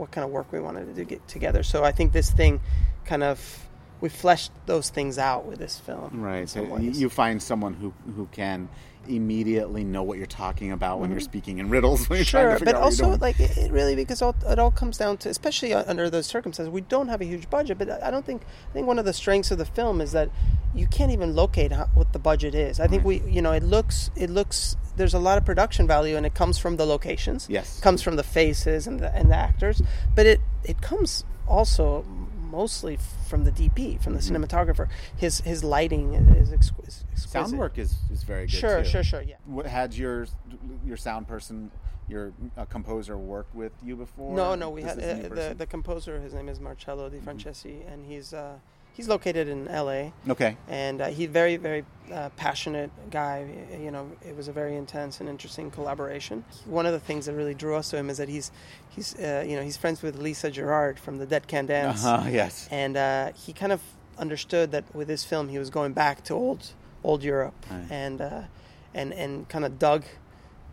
what kind of work we wanted to do get together. So I think this thing, kind of, we fleshed those things out with this film. Right. So you find someone who who can immediately know what you're talking about when Mm-hmm. you're speaking in riddles. *laughs* When you're trying Sure, to figure but out also like it, it really because all, it all comes down to, especially under those circumstances, we don't have a huge budget. But I don't think I think one of the strengths of the film is that you can't even locate how, what the budget is. I think we, you know, it looks it looks there's a lot of production value, and it comes from the locations. Yes. It comes from the faces and the and the actors, but it it comes also mostly from the DP, from the Mm-hmm. cinematographer. His his lighting is, exquisite. sound work is, is very good. Sure, too. sure, sure. Yeah. What, had your your sound person, your uh, composer, worked with you before? No, no, we This had is a new uh, the the composer. His name is Marcello De Francisci, and he's uh, he's located in L.A. Okay. and uh, he's very very uh, passionate guy. You know, it was a very intense and interesting collaboration. One of the things that really drew us to him is that he's he's uh, you know he's friends with Lisa Gerrard from the Dead Can Dance, Uh-huh, yes. and uh, he kind of understood that with this film he was going back to old old Europe Right. and uh, and and kind of dug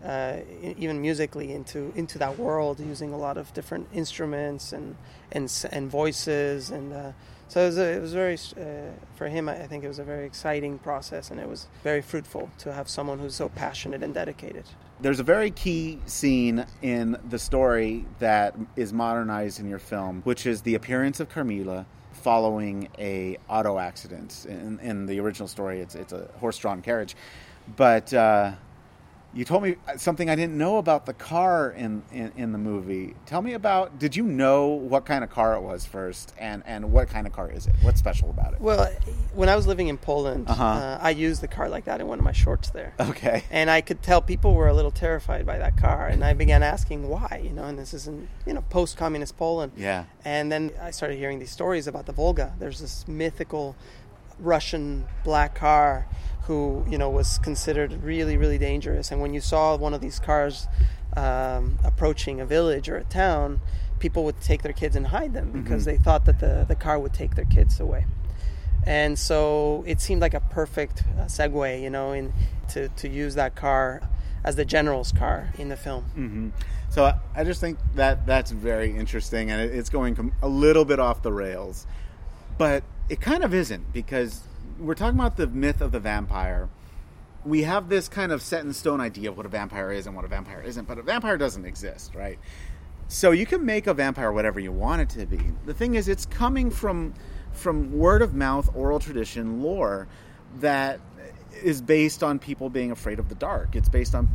uh, even musically into into that world using a lot of different instruments and and and voices and uh, so it was, a, it was very uh, for him I think it was a very exciting process and it was very fruitful to have someone who's so passionate and dedicated. There's a very key scene in the story that is modernized in your film, which is the appearance of Carmilla following a auto accident. In, in the original story, it's it's a horse-drawn carriage, but uh, you told me something I didn't know about the car in, in in the movie. Tell me about. Did you know what kind of car it was first, and and what kind of car is it? What's special about it? Well, when I was living in Poland, Uh-huh. uh, I used the car like that in one of my shorts there. Okay. and I could tell people were a little terrified by that car, and I began asking why. You know, and this is in you know post-communist Poland. Yeah. And then I started hearing these stories about the Volga. There's this mythical Russian black car who you know was considered really really dangerous. And when you saw one of these cars um, approaching a village or a town, people would take their kids and hide them because they thought that the the car would take their kids away and so it seemed like a perfect uh, segue, you know, in to, to use that car as the general's car in the film. hmm So I- just think that that's very interesting, and it- it's going a little bit off the rails, but it kind of isn't because we're talking about the myth of the vampire, we have this kind of set in stone idea of what a vampire is and what a vampire isn't, but a vampire doesn't exist, right? So you can make a vampire whatever you want it to be. The thing is, it's coming from from word of mouth, oral tradition, lore that is based on people being afraid of the dark. It's based on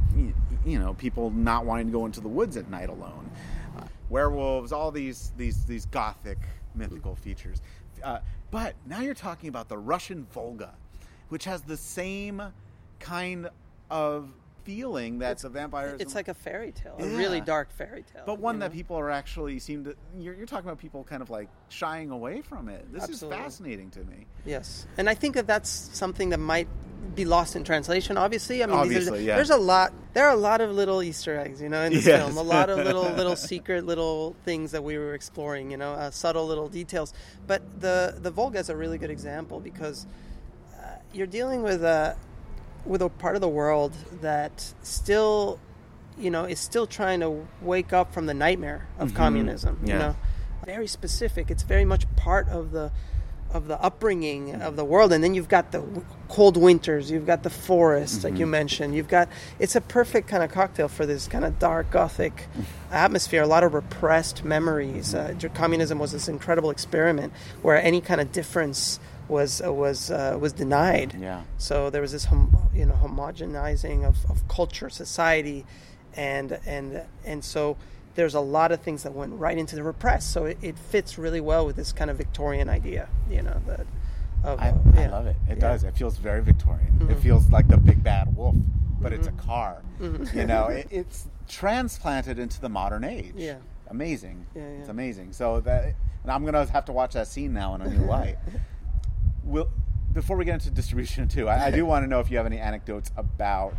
you know people not wanting to go into the woods at night alone. Uh, werewolves, all these these these gothic mythical features. Uh, but now you're talking about the Russian Volga, which has the same kind of feeling that the vampires. It's like a fairy tale, a really dark fairy tale. but one that know? people are actually seem to. You're, you're talking about people kind of like shying away from it. This Absolutely. is fascinating to me. Yes, and I think that that's something that might be lost in translation. Obviously, I mean, these are- Obviously, yeah. there's a lot. There are a lot of little Easter eggs, you know, in this Yes. film. A lot of little, *laughs* little secret, little things that we were exploring. You know, uh, subtle little details. But the the Volga is a really good example because uh, you're dealing with a with a part of the world that still, you know, is still trying to wake up from the nightmare of mm-hmm. communism. You know, very specific. It's very much part of the of the upbringing mm-hmm. of the world, and then you've got the w- cold winters. You've got the forest, like you mm-hmm. mentioned. You've got it's a perfect kind of cocktail for this kind of dark gothic mm. atmosphere. A lot of repressed memories. Uh, communism was this incredible experiment where any kind of difference was uh, was uh, was denied. Yeah. So there was this hom- you know homogenizing of, of culture, society, and and and so there's a lot of things that went right into the repressed. So it, it fits really well with this kind of Victorian idea, you know. That of, I, uh, I love it. It Yeah. Mm-hmm. does. It feels very Victorian. It feels like the big bad wolf, but it's a car. Mm-hmm. You know, *laughs* it, it's transplanted into the modern age. Yeah. Amazing. Yeah, yeah. It's amazing. So that and I'm gonna have to watch that scene now in a new *laughs* light. Will before we get into distribution too, I, I do want to know if you have any anecdotes about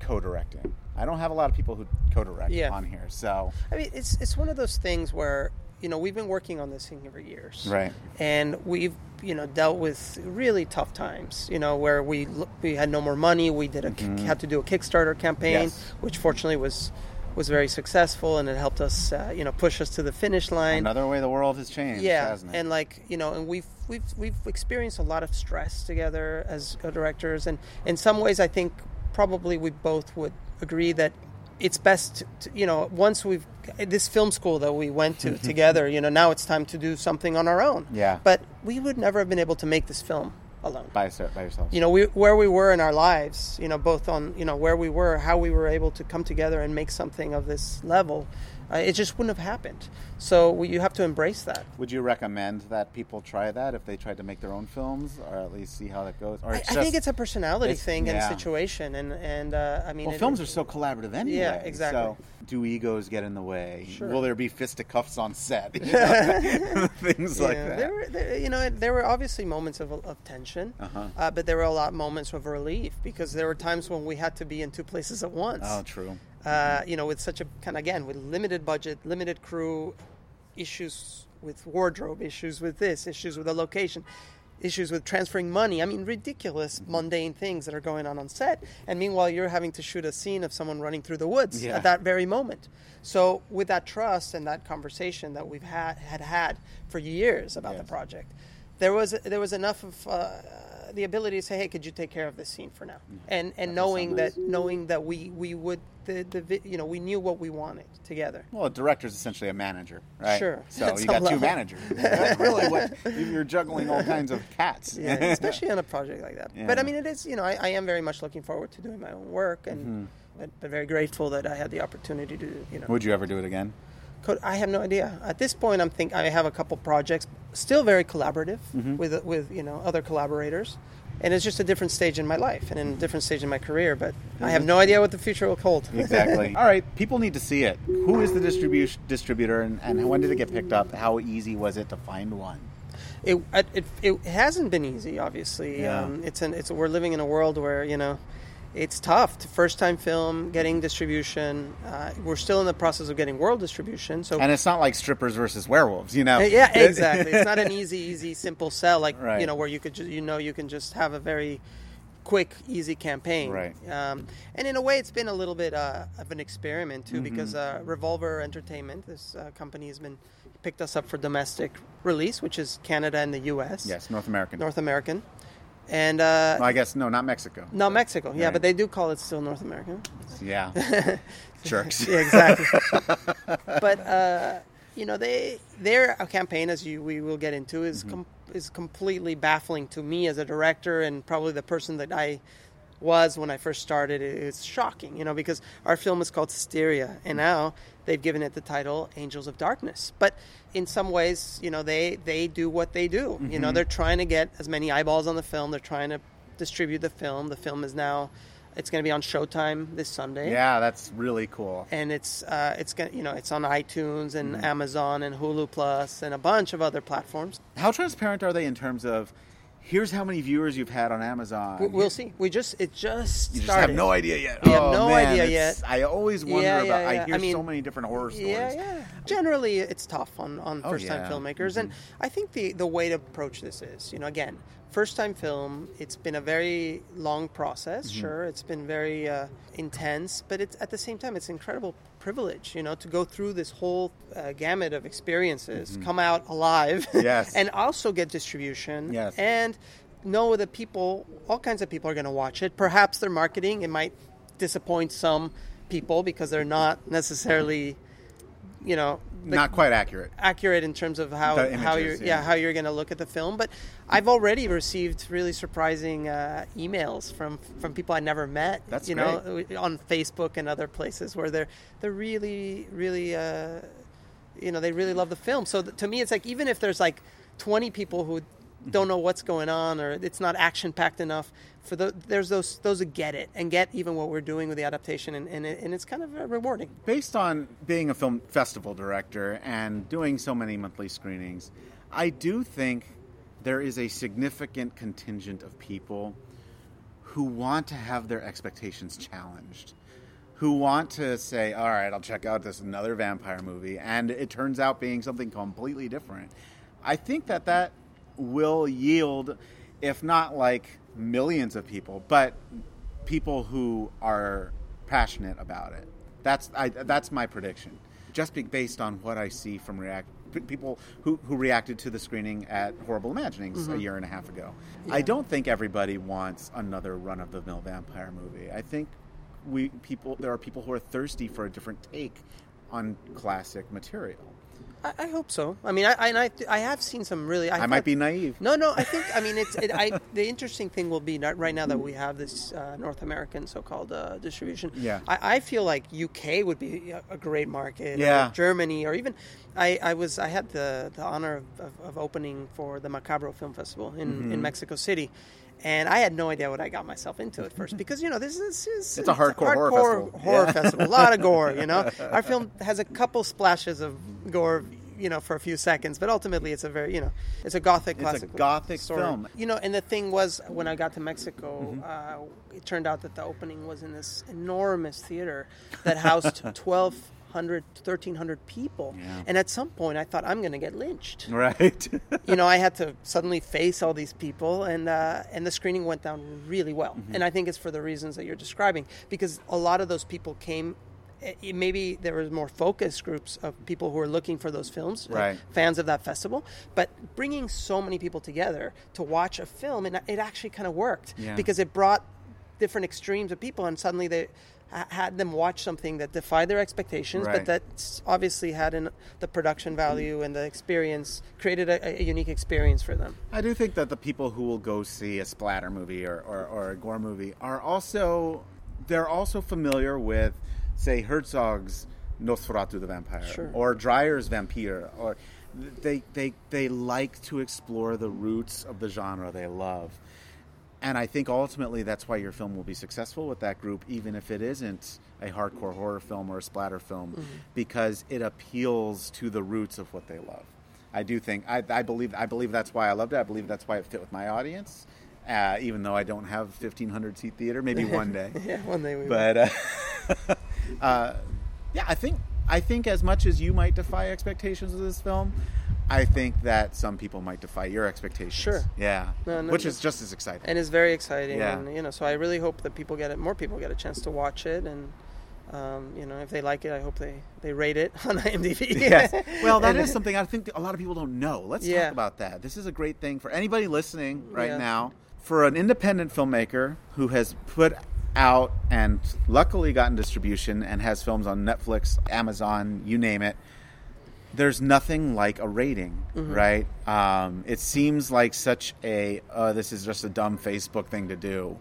co-directing. I don't have a lot of people who co-direct Yeah. on here, so I mean, it's it's one of those things where you know we've been working on this thing for years, Right. And we've you know dealt with really tough times, you know, where we we had no more money. We did a had to do a Kickstarter campaign, Mm-hmm. Yes. which fortunately was was very successful, and it helped us uh, you know push us to the finish line. another way the world has changed, yeah, hasn't it? and like you know, and we've we've we've experienced a lot of stress together as co-directors, and in some ways, I think probably we both would agree that it's best, to, you know, once we've this film school that we went to mm-hmm. together, you know, now it's time to do something on our own. Yeah. but we would never have been able to make this film alone by, yourself- by yourself. you know we, where we were in our lives you know both on you know where we were how we were able to come together and make something of this level uh, it just wouldn't have happened so we, you have to embrace that Would you recommend that people try that if they tried to make their own films, or at least see how that goes? Or I, it's I just, think it's a personality it's- thing and situation and and uh, i mean well, it- films are so collaborative anyway. Yeah, exactly. So, do egos get in the way? Sure. Will there be fisticuffs on set? *laughs* You know? *laughs* Things like that. There were, there, you know, there were obviously moments of, of tension, Uh-huh. uh, but there were a lot of moments of relief because there were times when we had to be in two places at once. oh, true. Uh, you know, with such a kind of again with limited budget, limited crew, issues with wardrobe, issues with this, issues with the location, issues with transferring money. I mean, ridiculous, mundane things that are going on on set. And meanwhile, you're having to shoot a scene of someone running through the woods Yeah. at that very moment. So, with that trust and that conversation that we've had had had for years about the project, there was there was enough of. Uh, the ability to say, "Hey, could you take care of this scene for now?" And and knowing that knowing that we we would the the you know we knew what we wanted together. Well, a director is essentially a manager, right? Sure. So At you got two managers. *laughs* That's really what you're juggling all kinds of cats. *laughs* Yeah, especially on a project like that. But I mean, it is you know I, I am very much looking forward to doing my own work and. Mm-hmm. But, but very grateful that I had the opportunity to, you know. Would you ever do it again? Co- I have no idea. At this point, I'm think I have a couple projects, still very collaborative Mm-hmm. with with you know other collaborators, and it's just a different stage in my life and in a different stage in my career. But I have no idea what the future will hold. *laughs* Exactly. all right, people need to see it. Who is the distribution distributor, and, and when did it get picked up? How easy was it to find one? it, it, it hasn't been easy. Obviously, Yeah. um, it's an it's we're living in a world where you know. It's tough. First time film, getting distribution. Uh, we're still in the process of getting world distribution. So And it's not like strippers versus werewolves, you know? Uh, yeah, *laughs* exactly. It's not an *laughs* easy, easy, simple sell like Right. you know where you could ju- you know you can just have a very quick, easy campaign. Right. Um, and in a way, it's been a little bit uh, of an experiment Mm-hmm. too, because uh, Revolver Entertainment, this uh, company, has been picked us up for domestic release, which is Canada and the U.S. Yes, North American. North American. And uh, Well, I guess no, not Mexico. no Mexico. Yeah, Right. but they do call it still North America. Yeah. *laughs* Jerks. Yeah, exactly. *laughs* but uh, you know, they their campaign, as you we will get into, is com- is completely baffling to me as a director, and probably the person that I was when I first started. It- It's shocking, you know, because our film is called Styria, and now they've given it the title Angels of Darkness. But in some ways, you know, they they do what they do. You know, they're trying to get as many eyeballs on the film. They're trying to distribute the film. The film is now. It's going to be on Showtime this Sunday Yeah, that's really cool. and it's uh, it's gonna you know it's on iTunes and Mm-hmm. Amazon and Hulu Plus and a bunch of other platforms. How transparent are they in terms of here's how many viewers you've had on Amazon? We- We'll see. We just it just You just started. have no idea yet. We have Oh, no man, idea yet. I always wonder Yeah, about. yeah, I hear I mean- so many different horror stories. Yeah, yeah. Generally, it's tough on, on Oh, first time yeah. filmmakers, and I think the the way to approach this is, you know, again, first time film. It's been a very long process. Mm-hmm. Sure, it's been very uh, intense, but it's at the same time, it's incredible privilege, you know, to go through this whole uh, gamut of experiences, come out alive, Mm-hmm. *laughs* Yes. and also get distribution, Yes. and know that people, all kinds of people are going to watch it. Perhaps their marketing it might disappoint some people because they're not necessarily, you know, the- Not quite accurate. accurate in terms of how how you're yeah. yeah. how you're going to look at the film. But I've already received really surprising uh, emails from from people I never met. That's you know on Facebook and other places where they're they're really really uh, you know they really love the film. So th- to me, it's like even if there's like 20 people who don't know what's going on or it's not action packed enough for the, there's those those that get it and get even what we're doing with the adaptation and, and, it, and it's kind of uh, rewarding Based on being a film festival director and doing so many monthly screenings, I do think there is a significant contingent of people who want to have their expectations challenged. Who want to say, all right, I'll check out this another vampire movie, and it turns out being something completely different. I think that that will yield, if not like millions of people, but people who are passionate about it. That's I, that's my prediction. Just based on what I see from react people who, who reacted to the screening at Horrible Imaginings a mm-hmm. year and a half ago. I don't think everybody wants another run of the mill vampire movie. I think we people there are people who are thirsty for a different take on classic material. I, I hope so I mean I, I, I, have seen some really I, I, might be naive. No, no. I think I mean it's. It, I *laughs* the interesting thing will be not right now that we have this uh, North American so-called uh, distribution. Yeah. I, I feel like UK would be a, a great market. or Yeah. Germany or even I, I was I had the the honor of, of, of opening for the Macabro Film Festival in, Mm-hmm. in Mexico City. And I had no idea what I got myself into at first because you know this is, is It's a hardcore horror festival. horror Yeah. festival, a lot of gore. You know, *laughs* our film has a couple splashes of gore, you know, for a few seconds, but ultimately it's a very, you know, it's a gothic classic. It's a gothic story. film. You know, and the thing was when I got to Mexico, Mm-hmm. uh, it turned out that the opening was in this enormous theater that housed *laughs* 1,200, 1,300 people, Yeah. and at some point I thought I'm going to get lynched Right. *laughs* you know, I had to suddenly face all these people, and uh, and the screening went down really well. Mm-hmm. And I think it's for the reasons that you're describing, because a lot of those people came. eh, Maybe there was more focus groups of people who were looking for those films, Right. fans of that festival. But bringing so many people together to watch a film, it, it actually kind of worked Yeah. because it brought different extremes of people, and suddenly they had them watch something that defied their expectations, Right. but that obviously had an, the production value and the experience created a, a unique experience for them. I do think that the people who will go see a splatter movie or, or, or a gore movie are also they're also familiar with, say, Herzog's Nosferatu the Vampyr Sure. or Dreyer's Vampire, or they they they like to explore the roots of the genre they love. And I think ultimately that's why your film will be successful with that group, even if it isn't a hardcore horror film or a splatter film, because it appeals to the roots of what they love. I do think I, I believe I believe that's why I loved it. I believe that's why it fit with my audience, uh, even though I don't have fifteen hundred seat theater. Maybe one day, *laughs* Yeah, one day we will. but uh, *laughs* uh, yeah, I think I think as much as you might defy expectations of this film, I think that some people might defy your expectations. Sure. Yeah. No, no, Which no. is just as exciting. and it's very exciting. Yeah. And you know, so I really hope that people get it. More people get a chance to watch it, and um, you know, if they like it, I hope they they rate it *laughs* on IMDb. *laughs* yes. Well, that And- is something I think a lot of people don't know. Let's Yeah. talk about that. This is a great thing for anybody listening right Yeah. now. for an independent filmmaker who has put out and luckily gotten distribution and has films on Netflix, Amazon, you name it. There's nothing like a rating, right? Um, it seems like such a uh, this is just a dumb Facebook thing to do,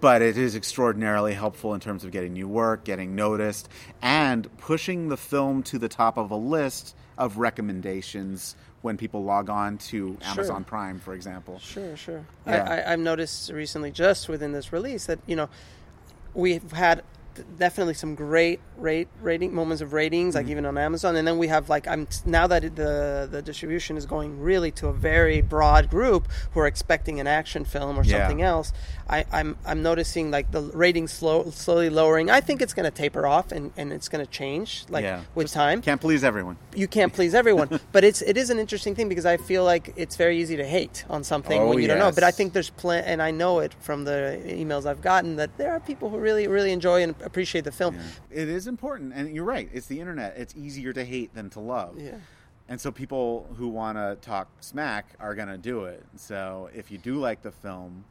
but it is extraordinarily helpful in terms of getting new work, getting noticed, and pushing the film to the top of a list of recommendations when people log on to Amazon Prime, for example. Sure, sure. Yeah. I, I, I've noticed recently, just within this release, that you know, we've had definitely some great rate rating moments of ratings, Mm-hmm. like even on Amazon, and then we have like I'm now that the the distribution is going really to a very broad group who are expecting an action film or Yeah. something else. I, I'm I'm noticing like the ratings slow, slowly lowering. I think it's going to taper off and, and it's going to change like Yeah. with time Can't please everyone. you can't please everyone. *laughs* but it's it is an interesting thing because I feel like it's very easy to hate on something Oh, when you don't know. But I think there's plenty, and I know it from the emails I've gotten that there are people who really really enjoy and appreciate the film. It is important, and you're right. It's the internet. It's easier to hate than to love. Yeah. And so people who want to talk smack are going to do it. So if you do like the film,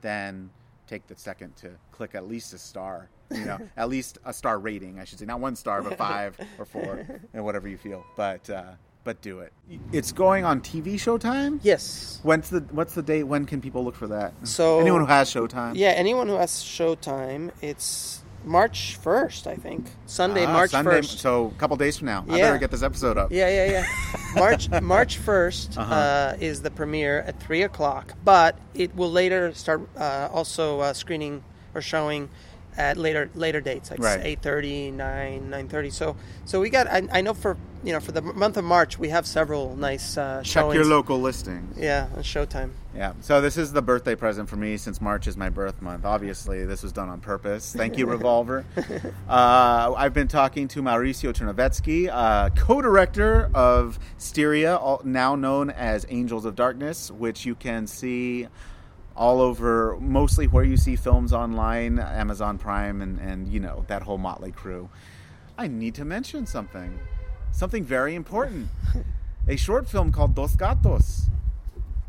then take the second to click at least a star. You know, *laughs* at least a star rating, I should say, not one star, but five or four, *laughs* and whatever you feel. But uh, but do it. It's going on TV Showtime. Yes. When's the what's the date? When can people look for that? So- anyone who has Showtime. Yeah. Anyone who has Showtime, it's March first, I think. Sunday, Ah, March Sunday, first. So a couple days from now, I Yeah. better get this episode up. Yeah, yeah, yeah. *laughs* March March 1st Uh-huh. uh, is the premiere at three o'clock, but it will later start uh, also uh, screening or showing at later later dates, like Right. eight thirty, nine, nine thirty. So so we got. I, I know for you know for the month of March we have several nice uh, Check showings. your local listings. Yeah, on Showtime. Yeah. So this is the birthday present for me since March is my birth month. Obviously, this was done on purpose. Thank you, *laughs* Revolver. uh, I've been talking to Mauricio Chernovetzky, uh, co-director of Styria, all- now known as Angels of Darkness, which you can see all over, mostly where you see films online, Amazon Prime, and, and you know that whole motley crew. I need to mention something, something very important. *laughs* A short film called Dos Gatos.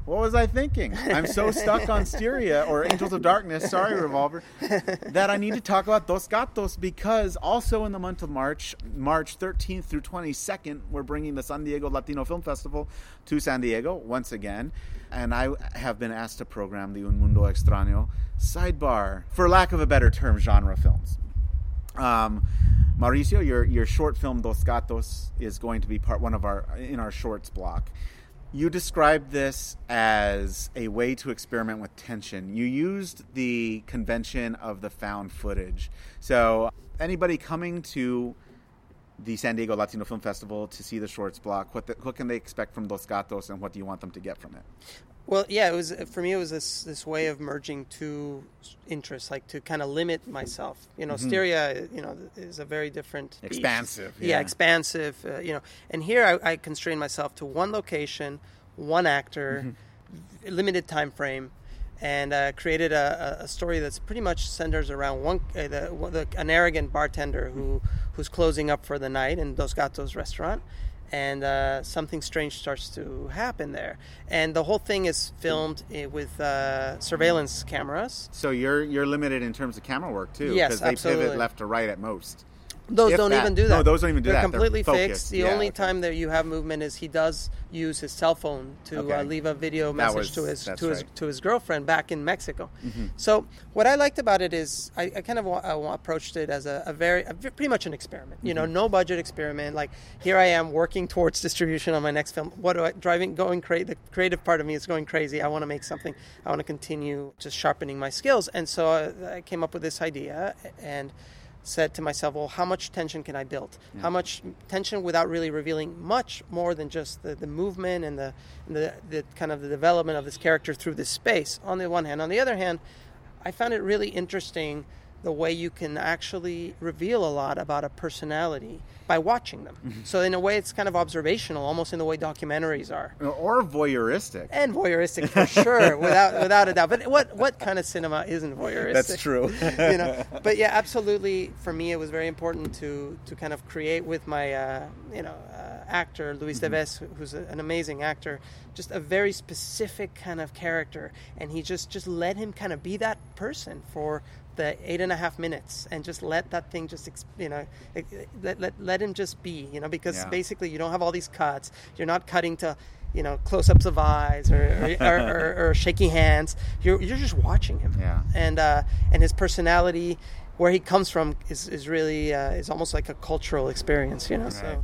What was I thinking? I'm so stuck on *laughs* Styria or Angels of Darkness, sorry, Revolver, that I need to talk about Dos Gatos because also in the month of March, March 13th through 22nd, we're bringing the San Diego Latino Film Festival to San Diego once again. And I have been asked to program the Un Mundo Extraño sidebar, for lack of a better term, genre films. Um, Mauricio, your your short film Dos Gatos is going to be part one of our in our shorts block. You described this as a way to experiment with tension. You used the convention of the found footage. So anybody coming to the San Diego Latino Film Festival to see the shorts block, what the, what can they expect from Dos Gatos, and what do you want them to get from it? Well, yeah, it was for me. It was this this way of merging two interests, like to kind of limit myself. You know, Styria, you know, is a very different. Expansive, Yeah, yeah. expansive. Uh, you know, and here I, I constrain myself to one location, one actor, limited time frame. And uh, created a, a- a story that's pretty much centers around one, uh, the, the, an arrogant bartender who who's closing up for the night in Dos Gatos restaurant, and uh, something strange starts to happen there. And the whole thing is filmed eh, with uh, surveillance cameras. So you're you're limited in terms of camera work too, Yes, because they absolutely. pivot left to right at most. Those If don't that. even do that. No, those don't even do They're that. They're completely fixed. The Yeah, only okay. time that you have movement is he does use his cell phone to Okay. uh, leave a video message was- to his to his right. Mm-hmm. to his girlfriend back in Mexico. So what I liked about it is I, I kind of wa- approached it as a, a very a, pretty much an experiment. You know, Mm-hmm. no budget experiment. Like here I am working towards *laughs* distribution on my next film. What do I driving going crazy? The creative part of me is going crazy. I want to make something. I want to continue just sharpening my skills. And so I, I came up with this idea and said to myself, well, how much tension can I build? How much tension without really revealing much more than just the, the movement and the, and the, the kind of the development of this character through this space, on the one hand. On the other hand, I found it really interesting the way you can actually reveal a lot about a personality by watching them. So, in a way, it's kind of observational, almost in the way documentaries are or voyeuristic. and voyeuristic for *laughs* sure, without without a doubt. But what what kind of cinema isn't voyeuristic? That's true. *laughs* you know, but yeah, absolutely. For me, it was very important to to kind of create with my uh, you know uh, actor Luis Deves, who's a, an amazing actor, just a very specific kind of character, and he just just let him kind of be that person for the eight and a half minutes, and just let that thing just you know ex- let let, let him just be, you know, because Yeah. basically you don't have all these cuts, you're not cutting to. You know, close-ups of eyes or or, or, *laughs* or, or shaky hands. You're you're just watching him Yeah. and uh, and his personality, where he comes from, is is really uh, is almost like a cultural experience, you know. Right. So,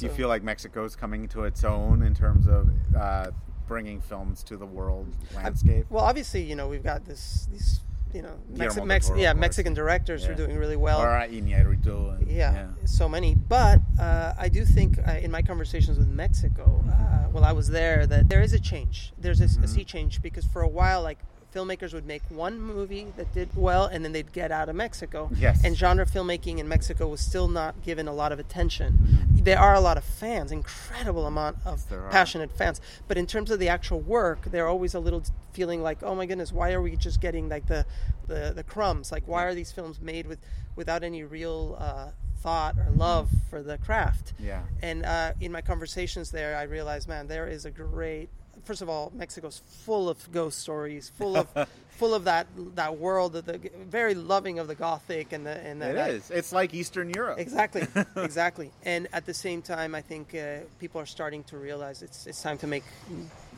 Do you feel like Mexico's coming to its own in terms of uh, bringing films to the world landscape? well, obviously, you know, we've got this these you know Mexi- Mex- Toro, yeah. Mexican directors Yeah. are doing really well. Or Iñárritu and- yeah, so many. But uh, I do think uh, in my conversations with Mexico, uh, while I was there, that there is a change. There's a, Mm-hmm. a sea change because for a while, like filmmakers would make one movie that did well, and then they'd get out of Mexico. Yes. And genre filmmaking in Mexico was still not given a lot of attention. Mm-hmm. There are a lot of fans, incredible amount of are. passionate fans. But in terms of the actual work, they're always a little feeling like, oh my goodness, why are we just getting like the the, the crumbs? Like, why are these films made with without any real uh, thought or love for the craft? Yeah. And uh, in my conversations there, I realized, man, there is a great. First of all, Mexico's full of ghost stories, full of *laughs* full of that that world, of the very loving of the gothic and the and the, It that- is. It's like Eastern Europe. Exactly, *laughs* exactly. And at the same time, I think uh, people are starting to realize it's it's time to make,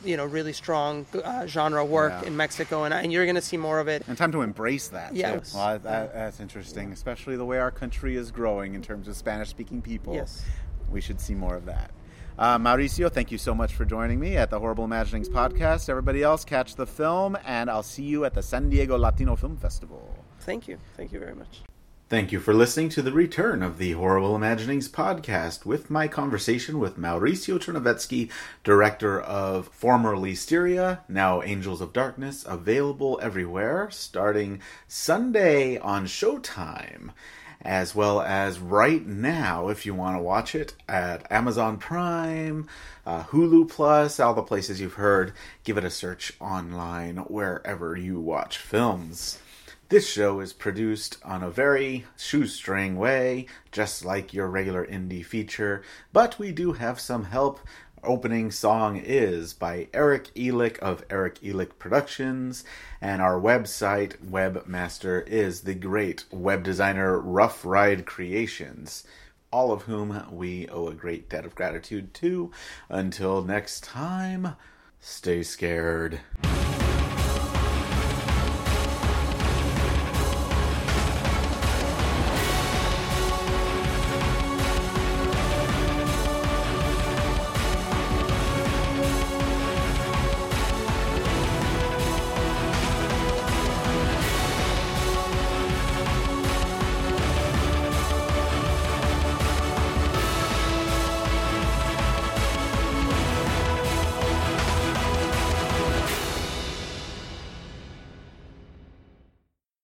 you know, really strong uh, genre work Yeah. in Mexico, and, and you're going to see more of it. And time to embrace that. Yeah. too. Well, that, that's interesting, especially the way our country is growing in terms of Spanish-speaking people. Yes. We should see more of that. Uh, Mauricio, thank you so much for joining me at the Horrible Imaginings podcast. Everybody else, catch the film, and I'll see you at the San Diego Latino Film Festival. Thank you, thank you very much. Thank you for listening to the return of the Horrible Imaginings podcast with my conversation with Mauricio Chernovetzky, director of formerly Styria, now Angels of Darkness, available everywhere starting Sunday on Showtime, as well as right now if you want to watch it at Amazon Prime, uh, Hulu Plus, all the places you've heard. Give it a search online wherever you watch films. This show is produced on a very shoestring way, just like your regular indie feature, but we do have some help. Opening song is by Eric Elick of Eric Elick Productions, and our website webmaster is the great web designer Rough Ride Creations, all of whom we owe a great debt of gratitude to. Until next time, stay scared.